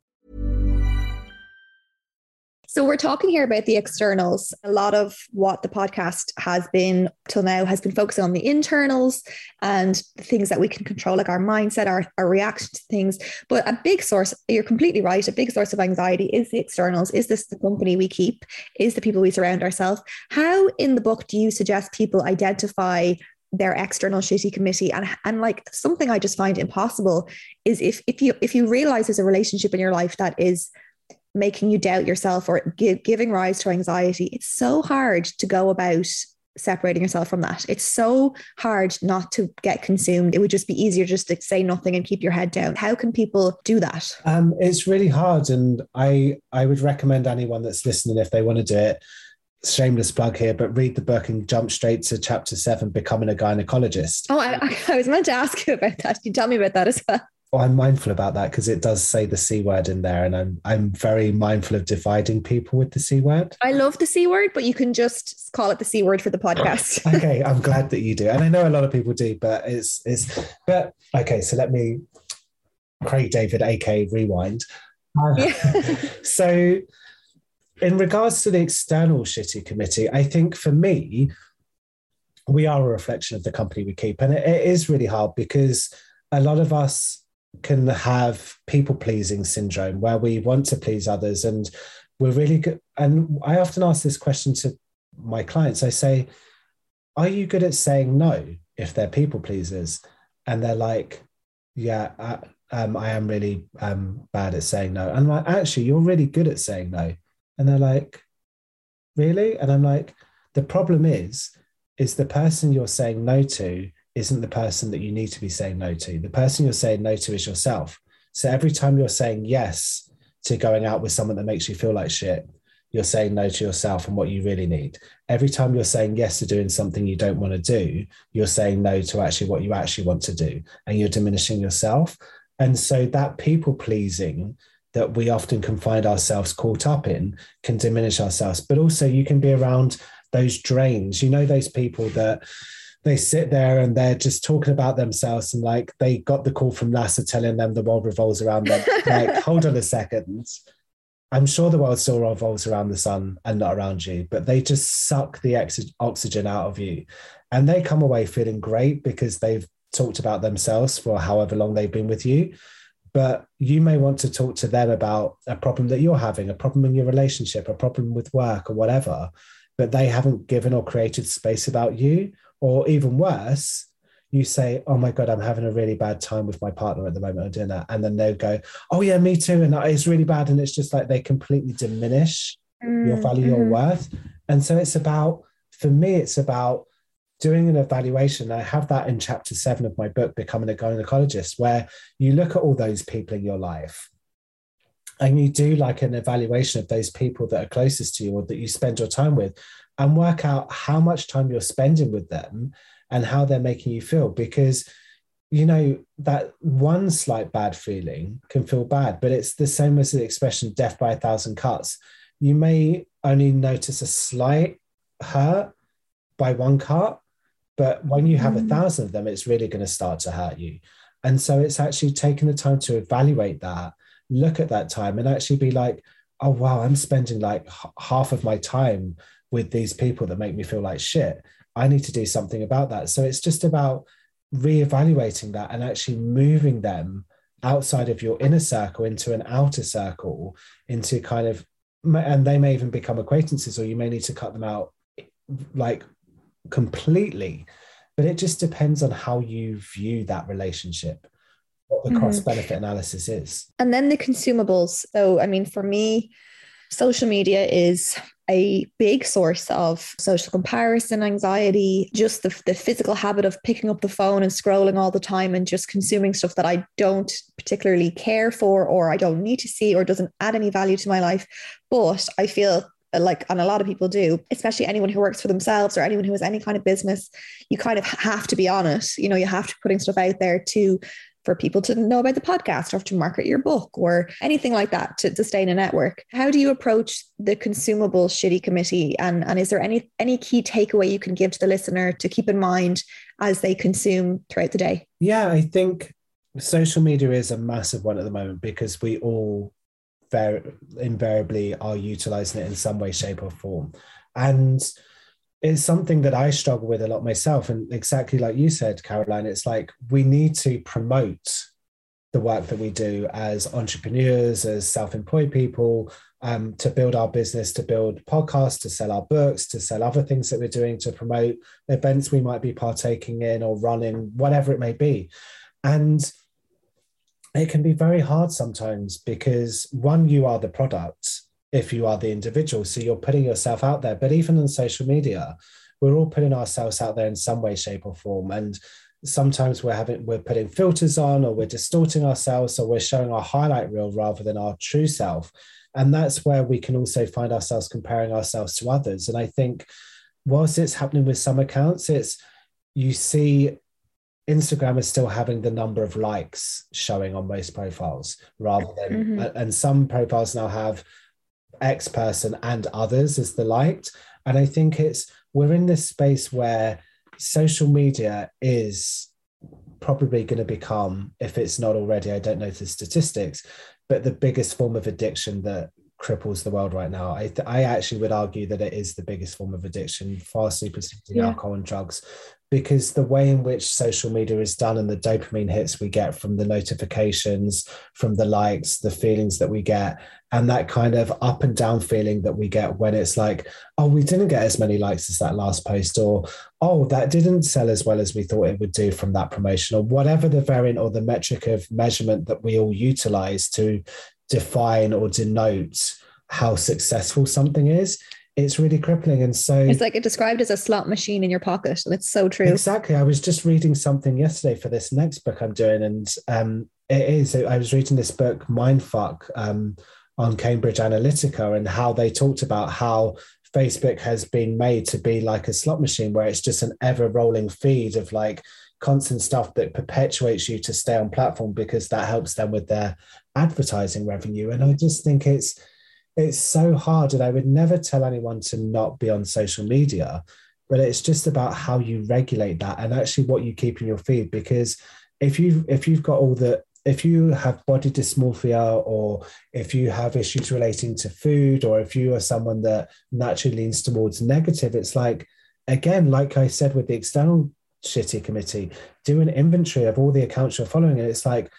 So we're talking here about the externals. A lot of what the podcast has been till now has been focusing on the internals and the things that we can control, like our mindset, our, our reaction to things. But a big source, you're completely right, a big source of anxiety is the externals. Is this the company we keep? Is the people we surround ourselves? How in the book do you suggest people identify their external shitty committee and and like something i just find impossible is if if you if you realize there's a relationship in your life that is making you doubt yourself or give, giving rise to anxiety, it's so hard to go about separating yourself from that. It's so hard not to get consumed. It would just be easier just to say nothing and keep your head down. How can people do that? Um, it's really hard, and I I would recommend anyone that's listening if they want to do it. Shameless plug here, but read the book and jump straight to chapter seven, becoming a gynecologist. Oh, I, I was meant to ask you about that. You tell me about that as well. Well, I'm mindful about that because it does say the c word in there, and I'm I'm very mindful of dividing people with the c word. I love the c word, but you can just call it the c word for the podcast. okay, I'm glad that you do, and I know a lot of people do, but it's it's but okay. So let me, Craig David, AK Rewind. Uh, yeah. so, in regards to the external shitty committee, I think for me, we are a reflection of the company we keep, and it, it is really hard because a lot of us can have people pleasing syndrome where we want to please others and we're really good. And I often ask this question to my clients I say, Are you good at saying no if they're people pleasers? And they're like, Yeah, I, um, I am really um, bad at saying no. And I'm like, Actually, you're really good at saying no. And they're like, Really? And I'm like, The problem is, is the person you're saying no to isn't the person that you need to be saying no to. The person you're saying no to is yourself. So every time you're saying yes to going out with someone that makes you feel like shit, you're saying no to yourself and what you really need. Every time you're saying yes to doing something you don't want to do, you're saying no to actually what you actually want to do and you're diminishing yourself. And so that people pleasing that we often can find ourselves caught up in can diminish ourselves. But also, you can be around those drains. You know, those people that they sit there and they're just talking about themselves and like they got the call from NASA telling them the world revolves around them. like, hold on a second. I'm sure the world still revolves around the sun and not around you, but they just suck the ex- oxygen out of you. And they come away feeling great because they've talked about themselves for however long they've been with you. But you may want to talk to them about a problem that you're having, a problem in your relationship, a problem with work or whatever, but they haven't given or created space about you or even worse, you say, "Oh my god, I'm having a really bad time with my partner at the moment at dinner," and then they'll go, "Oh yeah, me too," and it's really bad, and it's just like they completely diminish mm, your value, mm-hmm. your worth, and so it's about, for me, it's about doing an evaluation. I have that in chapter seven of my book, Becoming a Gynecologist, where you look at all those people in your life and you do like an evaluation of those people that are closest to you or that you spend your time with and work out how much time you're spending with them and how they're making you feel because you know that one slight bad feeling can feel bad but it's the same as the expression death by a thousand cuts you may only notice a slight hurt by one cut But when you have mm. a thousand of them, it's really going to start to hurt you. And so it's actually taking the time to evaluate that, look at that time, and actually be like, oh, wow, I'm spending like h- half of my time with these people that make me feel like shit. I need to do something about that. So it's just about reevaluating that and actually moving them outside of your inner circle into an outer circle, into kind of, and they may even become acquaintances, or you may need to cut them out like completely. But it just depends on how you view that relationship, what the Mhm. cost benefit analysis is. And then the consumables. So, I mean, for me, social media is a big source of social comparison, anxiety, just the, the physical habit of picking up the phone and scrolling all the time and just consuming stuff that I don't particularly care for or I don't need to see or doesn't add any value to my life. But I feel like, and a lot of people do, especially anyone who works for themselves or anyone who has any kind of business, you kind of have to be on it. You know, you have to putting stuff out there to for people to know about the podcast or to market your book or anything like that to sustain a network. How do you approach the consumable shitty committee? And, and is there any any key takeaway you can give to the listener to keep in mind as they consume throughout the day? Yeah, I think social media is a massive one at the moment because we all very invariably are utilizing it in some way, shape, or form. And it's something that I struggle with a lot myself. And exactly like you said, Caroline, it's like we need to promote the work that we do as entrepreneurs, as self employed people, um, to build our business, to build podcasts, to sell our books, to sell other things that we're doing, to promote events we might be partaking in or running, whatever it may be. And it can be very hard sometimes because one, you are the product if you are the individual. So you're putting yourself out there. But even on social media, we're all putting ourselves out there in some way, shape, or form. And sometimes we're having we're putting filters on or we're distorting ourselves or we're showing our highlight reel rather than our true self. And that's where we can also find ourselves comparing ourselves to others. And I think whilst it's happening with some accounts, it's you see Instagram is still having the number of likes showing on most profiles rather than, Mhm. and some profiles now have X person and others as the liked. And I think it's, we're in this space where social media is probably going to become, if it's not already, I don't know the statistics, but the biggest form of addiction that cripples the world right now. I, th- I actually would argue that it is the biggest form of addiction, far superseding Yeah. alcohol and drugs, because the way in which social media is done and the dopamine hits we get from the notifications, from the likes, the feelings that we get, and that kind of up and down feeling that we get when it's like, oh, we didn't get as many likes as that last post, or oh, that didn't sell as well as we thought it would do from that promotion, or whatever the variant or the metric of measurement that we all utilize to define or denote how successful something is. It's really crippling. And so It's like it described as a slot machine in your pocket. And it's so true. Exactly. I was just reading something yesterday for this next book I'm doing, and um, it is. I was reading this book, Mindfuck, um, on Cambridge Analytica, and how they talked about how Facebook has been made to be like a slot machine, where it's just an ever rolling feed of like constant stuff that perpetuates you to stay on platform because that helps them with their advertising revenue. And I just think it's it's so hard and i would never tell anyone to not be on social media but it's just about how you regulate that and actually what you keep in your feed because if you if you've got all the if you have body dysmorphia or if you have issues relating to food or if you are someone that naturally leans towards negative it's like again like i said with the external shitty committee do an inventory of all the accounts you're following and it's like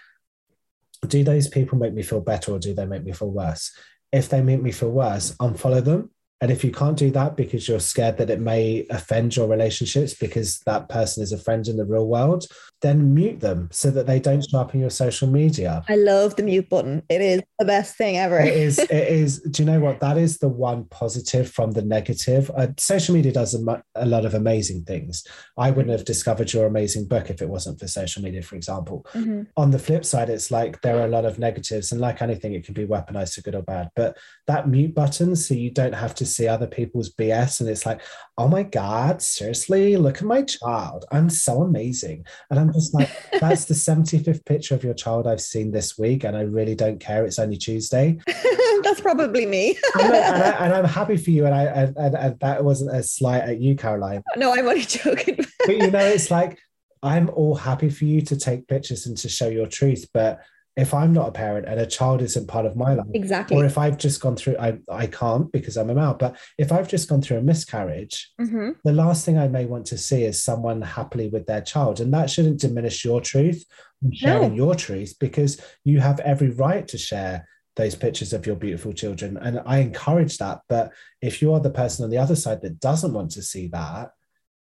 do those people make me feel better or do they make me feel worse if they make me feel worse, unfollow them. And if you can't do that because you're scared that it may offend your relationships because that person is a friend in the real world, then mute them so that they don't show up in your social media. I love the mute button. It is the best thing ever. It is, it is, do you know what? That is the one positive from the negative. Uh, social media does a, a lot of amazing things. I wouldn't have discovered your amazing book if it wasn't for social media, for example. Mhm. On the flip side, it's like there are a lot of negatives, and like anything, it can be weaponized for good or bad. But that mute button, so you don't have to see other people's BS, and it's like, oh my God, seriously, look at my child. I'm so amazing. And I'm just like, that's the 75th picture of your child I've seen this week, and I really don't care. It's only Tuesday. that's probably me. and, I, am happy for you, and I and, and, and, that wasn't a slight at you, Caroline. No, I'm only joking. but you know, it's like I'm all happy for you to take pictures and to show your truth, but if I'm not a parent and a child isn't part of my life, exactly, or if I've just gone through, I I can't because I'm a male. But if I've just gone through a miscarriage, mm-hmm. the last thing I may want to see is someone happily with their child, and that shouldn't diminish your truth, sharing no. your truth, because you have every right to share those pictures of your beautiful children, and I encourage that. But if you are the person on the other side that doesn't want to see that,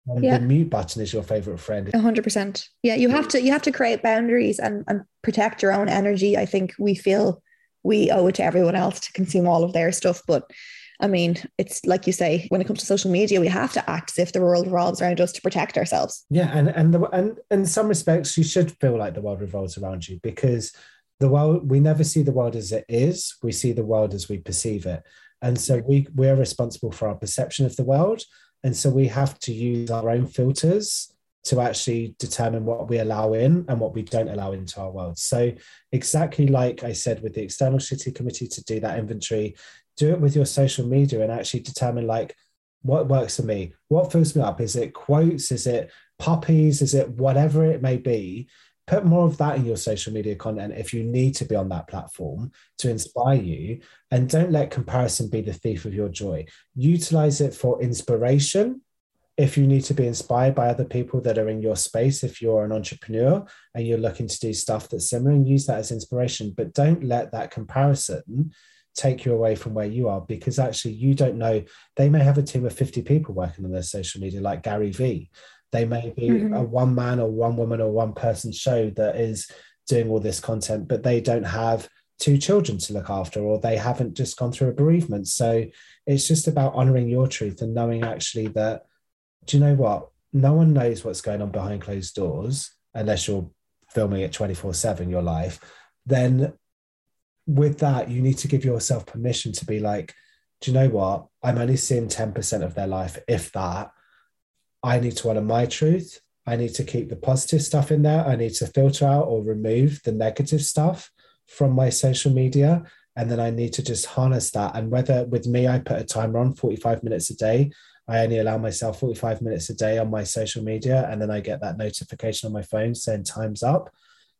and yeah. the mute button is your favorite friend. hundred percent. Yeah, you have to you have to create boundaries and, and protect your own energy. I think we feel we owe it to everyone else to consume all of their stuff. But I mean, it's like you say, when it comes to social media, we have to act as if the world revolves around us to protect ourselves. Yeah, and and the, and in some respects, you should feel like the world revolves around you because the world we never see the world as it is. We see the world as we perceive it, and so we we're responsible for our perception of the world. And so we have to use our own filters to actually determine what we allow in and what we don't allow into our world. So, exactly like I said with the external shitty committee to do that inventory, do it with your social media and actually determine like what works for me, what fills me up. Is it quotes? Is it puppies? Is it whatever it may be? Put more of that in your social media content if you need to be on that platform to inspire you. And don't let comparison be the thief of your joy. Utilize it for inspiration if you need to be inspired by other people that are in your space if you're an entrepreneur and you're looking to do stuff that's similar and use that as inspiration. But don't let that comparison take you away from where you are because actually you don't know. They may have a team of 50 people working on their social media like gary vee they may be mm-hmm. a one man or one woman or one person show that is doing all this content, but they don't have two children to look after or they haven't just gone through a bereavement. So it's just about honoring your truth and knowing actually that, do you know what? No one knows what's going on behind closed doors unless you're filming it 24 7 your life. Then with that, you need to give yourself permission to be like, do you know what? I'm only seeing 10% of their life, if that. I need to honor my truth. I need to keep the positive stuff in there. I need to filter out or remove the negative stuff from my social media. And then I need to just harness that. And whether with me, I put a timer on 45 minutes a day. I only allow myself 45 minutes a day on my social media. And then I get that notification on my phone saying time's up.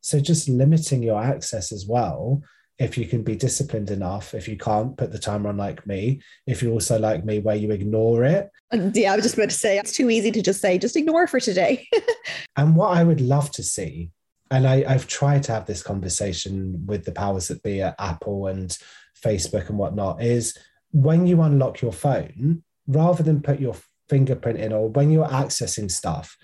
So just limiting your access as well if you can be disciplined enough if you can't put the timer on like me if you're also like me where you ignore it. Yeah i was just about to say it's too easy to just say just ignore for today. And what i would love to see and I, i've tried to have this conversation with the powers that be at apple and facebook and whatnot is when you unlock your phone rather than put your fingerprint in or when you're accessing stuff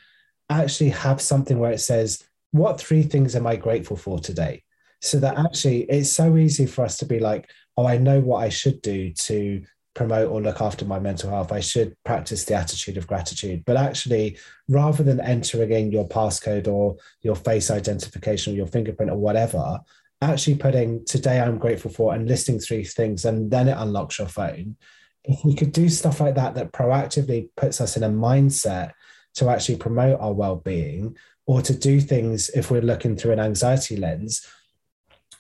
actually have something where it says what three things am i grateful for today so that actually it's so easy for us to be like oh i know what i should do to promote or look after my mental health. I should practice the attitude of gratitude. But actually rather than entering in your passcode or your face identification or your fingerprint or whatever actually putting today i'm grateful for and listing three things and then it unlocks your phone. If we could do stuff like that that proactively puts us in a mindset to actually promote our well-being or to do things if we're looking through an anxiety lens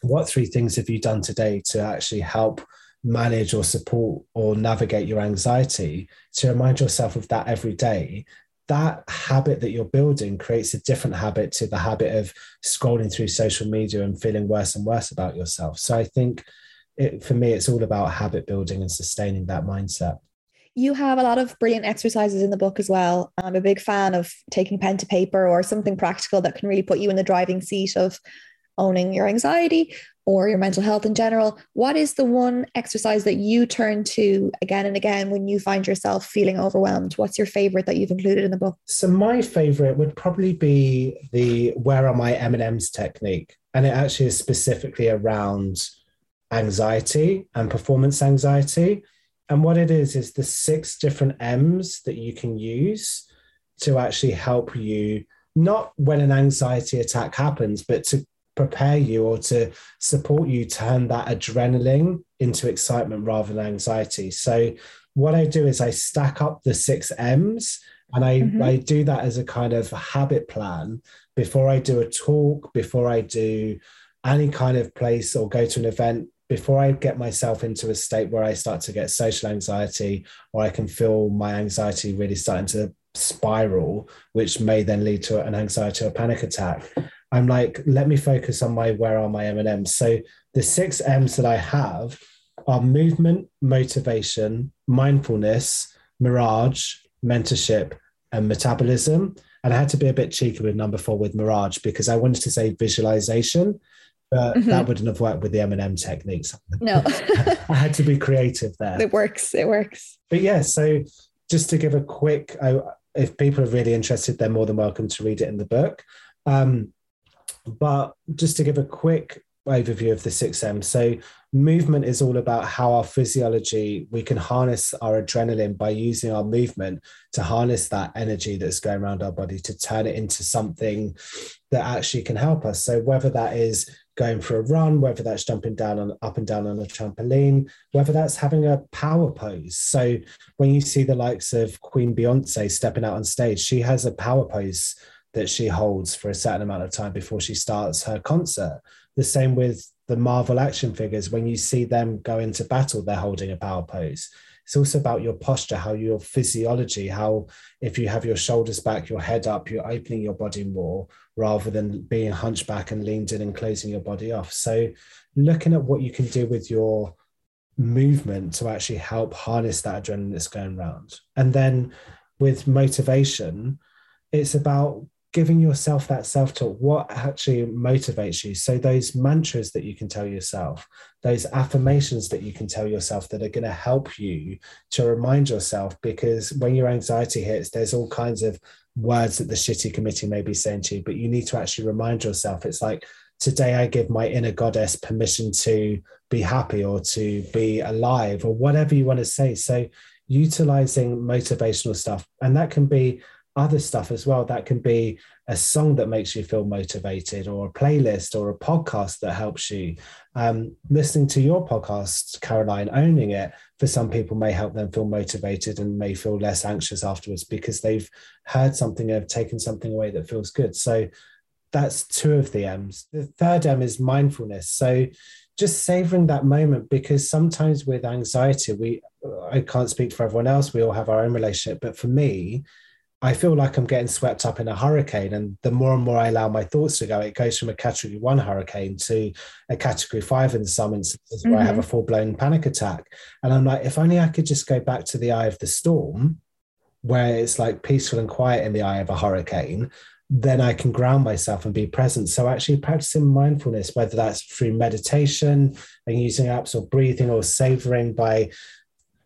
what three things have you done today to actually help manage or support or navigate your anxiety to remind yourself of that every day? That habit that you're building creates a different habit to the habit of scrolling through social media and feeling worse and worse about yourself. So i think it, for me it's all about habit building and sustaining that mindset. You have a lot of brilliant exercises in the book as well. I'm a big fan of taking pen to paper or something practical that can really put you in the driving seat of owning your anxiety or your mental health in general, what is the one exercise that you turn to again and again when you find yourself feeling overwhelmed? What's your favorite that you've included in the book? So my favorite would probably be the where are my M&Ms technique. And it actually is specifically around anxiety and performance anxiety. And what it is is the six different M's that you can use to actually help you not when an anxiety attack happens, but to prepare you or to support you turn that adrenaline into excitement rather than anxiety. So what I do is I stack up the six M's and I, mm-hmm. I do that as a kind of habit plan before I do a talk, before I do any kind of place or go to an event, before I get myself into a state where I start to get social anxiety or I can feel my anxiety really starting to spiral, which may then lead to an anxiety or panic attack. I'm like, let me focus on my where are my M&Ms. So the six M's that I have are movement, motivation, mindfulness, mirage, mentorship, and metabolism. And I had to be a bit cheeky with number four with mirage because I wanted to say visualization, but mm-hmm. that wouldn't have worked with the M&M techniques. No. I had to be creative there. It works. It works. But yeah, so just to give a quick, if people are really interested, they're more than welcome to read it in the book. Um, but just to give a quick overview of the 6M. So, movement is all about how our physiology, we can harness our adrenaline by using our movement to harness that energy that's going around our body to turn it into something that actually can help us. So, whether that is going for a run, whether that's jumping down on up and down on a trampoline, whether that's having a power pose. So, when you see the likes of Queen Beyonce stepping out on stage, she has a power pose that she holds for a certain amount of time before she starts her concert. The same with the Marvel action figures. When you see them go into battle, they're holding a power pose. It's also about your posture, how your physiology, how if you have your shoulders back, your head up, you're opening your body more rather than being hunchback and leaned in and closing your body off. So, looking at what you can do with your movement to actually help harness that adrenaline that's going around. And then with motivation, it's about giving yourself that self talk, what actually motivates you. So, those mantras that you can tell yourself, those affirmations that you can tell yourself that are going to help you to remind yourself, because when your anxiety hits, there's all kinds of words that the shitty committee may be saying to you, but you need to actually remind yourself. It's like, today I give my inner goddess permission to be happy or to be alive or whatever you want to say. So, utilizing motivational stuff, and that can be other stuff as well. That can be a song that makes you feel motivated, or a playlist, or a podcast that helps you. Um, listening to your podcast, Caroline, owning it, for some people may help them feel motivated and may feel less anxious afterwards because they've heard something, and have taken something away that feels good. So that's two of the M's. The third M is mindfulness. So just savoring that moment because sometimes with anxiety, we I can't speak for everyone else, we all have our own relationship, but for me, I feel like I'm getting swept up in a hurricane. And the more and more I allow my thoughts to go, it goes from a category one hurricane to a category five in some instances mm-hmm. where I have a mm-hmm. full blown panic attack. And I'm like, if only I could just go back to the eye of the storm, where it's like peaceful and quiet in the eye of a hurricane, then I can ground myself and be present. So actually practicing mindfulness, whether that's through meditation and using apps or breathing or savoring by,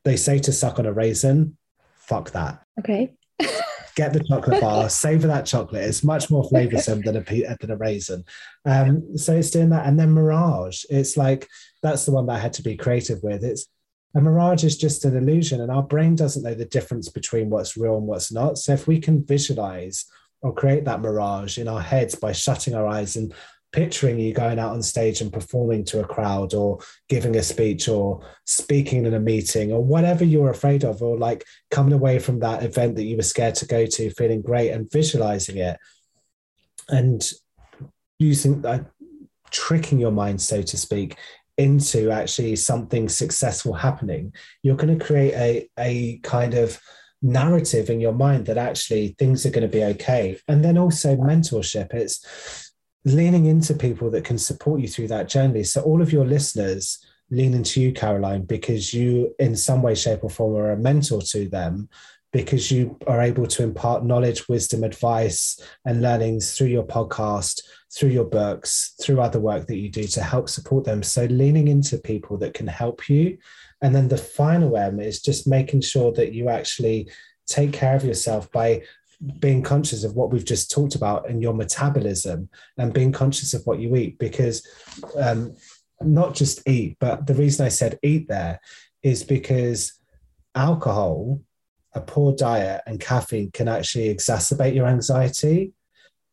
they say to suck on a raisin, fuck that. Okay. get the chocolate bar, savor that chocolate. It's much more flavorsome than a than a raisin. Um, so it's doing that, and then Mirage. It's like that's the one that I had to be creative with. It's a mirage is just an illusion, and our brain doesn't know the difference between what's real and what's not. So if we can visualize or create that mirage in our heads by shutting our eyes and picturing you going out on stage and performing to a crowd or giving a speech or speaking in a meeting or whatever you're afraid of or like coming away from that event that you were scared to go to feeling great and visualizing it and using that tricking your mind so to speak into actually something successful happening you're going to create a, a kind of narrative in your mind that actually things are going to be okay. And then also mentorship. It's leaning into people that can support you through that journey. So, all of your listeners lean into you, Caroline, because you, in some way, shape, or form, are a mentor to them because you are able to impart knowledge, wisdom, advice, and learnings through your podcast, through your books, through other work that you do to help support them. So, leaning into people that can help you. And then the final M is just making sure that you actually take care of yourself by being conscious of what we've just talked about and your metabolism and being conscious of what you eat because um, not just eat but the reason i said eat there is because alcohol a poor diet and caffeine can actually exacerbate your anxiety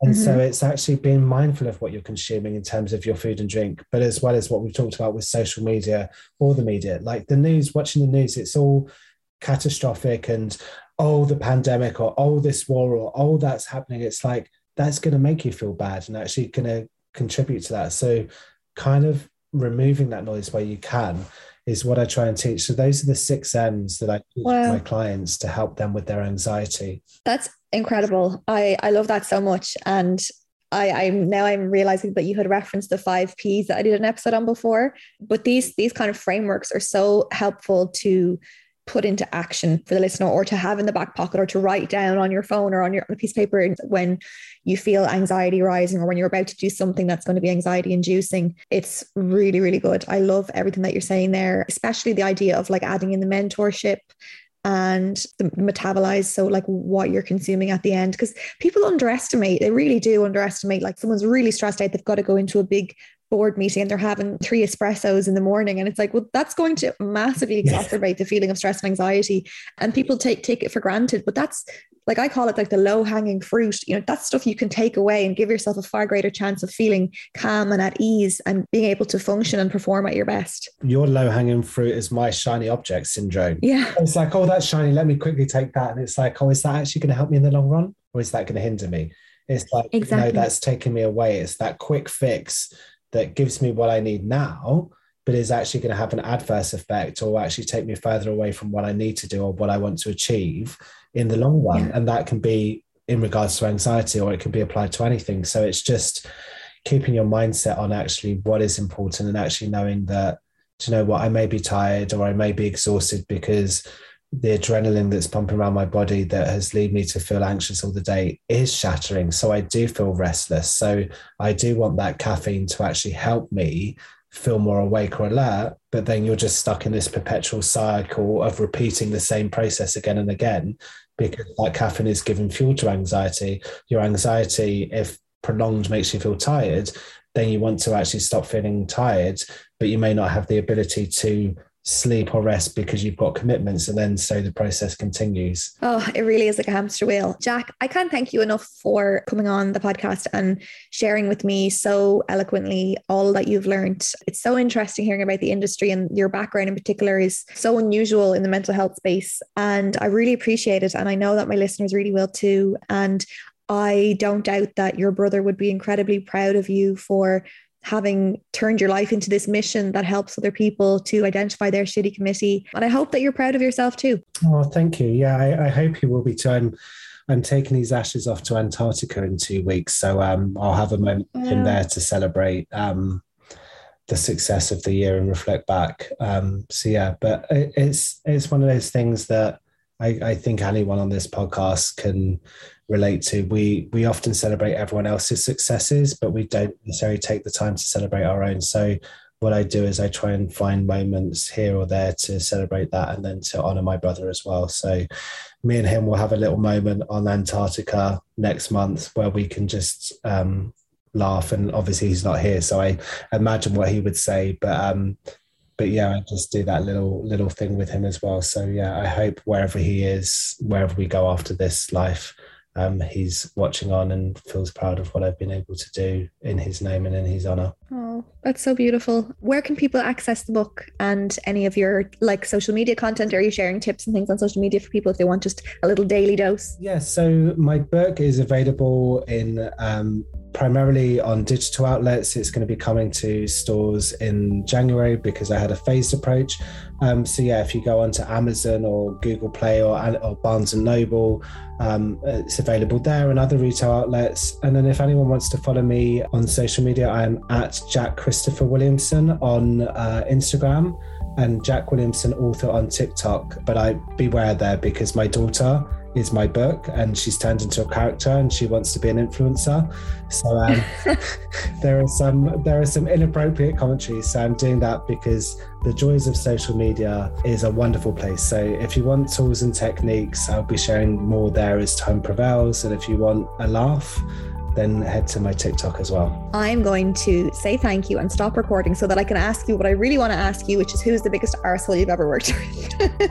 and mm-hmm. so it's actually being mindful of what you're consuming in terms of your food and drink, but as well as what we've talked about with social media or the media, like the news, watching the news, it's all catastrophic and oh, the pandemic or oh, this war or oh, that's happening. It's like that's going to make you feel bad and actually going to contribute to that. So, kind of removing that noise where you can is what I try and teach. So, those are the six M's that I teach wow. my clients to help them with their anxiety. That's incredible. I, I love that so much. And I, I'm now I'm realizing that you had referenced the five P's that I did an episode on before. But these these kind of frameworks are so helpful to put into action for the listener or to have in the back pocket or to write down on your phone or on your on a piece of paper when you feel anxiety rising or when you're about to do something that's going to be anxiety inducing. It's really really good. I love everything that you're saying there especially the idea of like adding in the mentorship and the metabolize. So like what you're consuming at the end because people underestimate they really do underestimate like someone's really stressed out they've got to go into a big board meeting and they're having three espressos in the morning and it's like well that's going to massively exacerbate the feeling of stress and anxiety and people take take it for granted but that's like I call it like the low hanging fruit. You know, that's stuff you can take away and give yourself a far greater chance of feeling calm and at ease and being able to function and perform at your best. Your low hanging fruit is my shiny object syndrome. Yeah. It's like, oh, that's shiny. Let me quickly take that. And it's like, oh, is that actually going to help me in the long run? Or is that going to hinder me? It's like, exactly. no, that's taking me away. It's that quick fix that gives me what I need now, but is actually going to have an adverse effect or actually take me further away from what I need to do or what I want to achieve in the long run. Yeah. And that can be in regards to anxiety or it can be applied to anything. So it's just keeping your mindset on actually what is important and actually knowing that, you know what, I may be tired or I may be exhausted because the adrenaline that's pumping around my body that has led me to feel anxious all the day is shattering. So I do feel restless. So I do want that caffeine to actually help me feel more awake or alert. But then you're just stuck in this perpetual cycle of repeating the same process again and again because that caffeine is giving fuel to anxiety. Your anxiety, if prolonged, makes you feel tired. Then you want to actually stop feeling tired, but you may not have the ability to sleep or rest because you've got commitments and then so the process continues. Oh it really is like a hamster wheel. Jack i can't thank you enough for coming on the podcast and sharing with me so eloquently all that you've learned. It's so interesting hearing about the industry and your background in particular is so unusual in the mental health space and i really appreciate it and i know that my listeners really will too and I don't doubt that your brother would be incredibly proud of you for having turned your life into this mission that helps other people to identify their shitty committee. And I hope that you're proud of yourself too. Oh, thank you. Yeah, I, I hope you will be too. I'm, I'm taking these ashes off to Antarctica in two weeks. So um, I'll have a moment in there to celebrate um, the success of the year and reflect back. Um, so yeah, but it, it's it's one of those things that I, I think anyone on this podcast can relate to. We we often celebrate everyone else's successes, but we don't necessarily take the time to celebrate our own. So what I do is I try and find moments here or there to celebrate that and then to honor my brother as well. So me and him will have a little moment on Antarctica next month where we can just um, laugh. And obviously he's not here, so I imagine what he would say. But um, but yeah, I just do that little little thing with him as well. So yeah, I hope wherever he is, wherever we go after this life, um, he's watching on and feels proud of what I've been able to do in his name and in his honor. That's so beautiful. Where can people access the book and any of your like social media content? Are you sharing tips and things on social media for people if they want just a little daily dose? Yeah, so my book is available in um, primarily on digital outlets. It's going to be coming to stores in January because I had a phased approach. Um, so yeah, if you go onto Amazon or Google Play or, or Barnes and Noble, um, it's available there and other retail outlets. And then if anyone wants to follow me on social media, I'm at Jack Christopher Williamson on uh, Instagram and Jack Williamson author on TikTok. But I beware there because my daughter is my book and she's turned into a character and she wants to be an influencer. So um, there are some there are some inappropriate commentaries. So i'm doing that because the joys of social media is a wonderful place. So if you want tools and techniques i'll be sharing more there as time prevails. And if you want a laugh then head to my TikTok as well. I'm going to say thank you and stop recording so that I can ask you what I really want to ask you, which is who's the biggest arsehole you've ever worked with?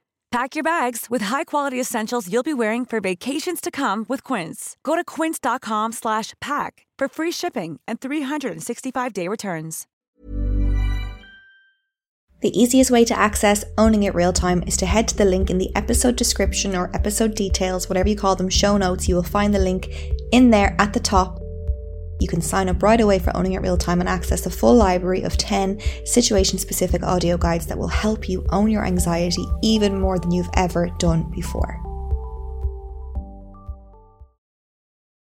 Pack your bags with high-quality essentials you'll be wearing for vacations to come with Quince. Go to quince.com/pack for free shipping and 365-day returns. The easiest way to access Owning It Real Time is to head to the link in the episode description or episode details, whatever you call them, show notes. You will find the link in there at the top. You can sign up right away for Owning It Real Time and access a full library of 10 situation specific audio guides that will help you own your anxiety even more than you've ever done before.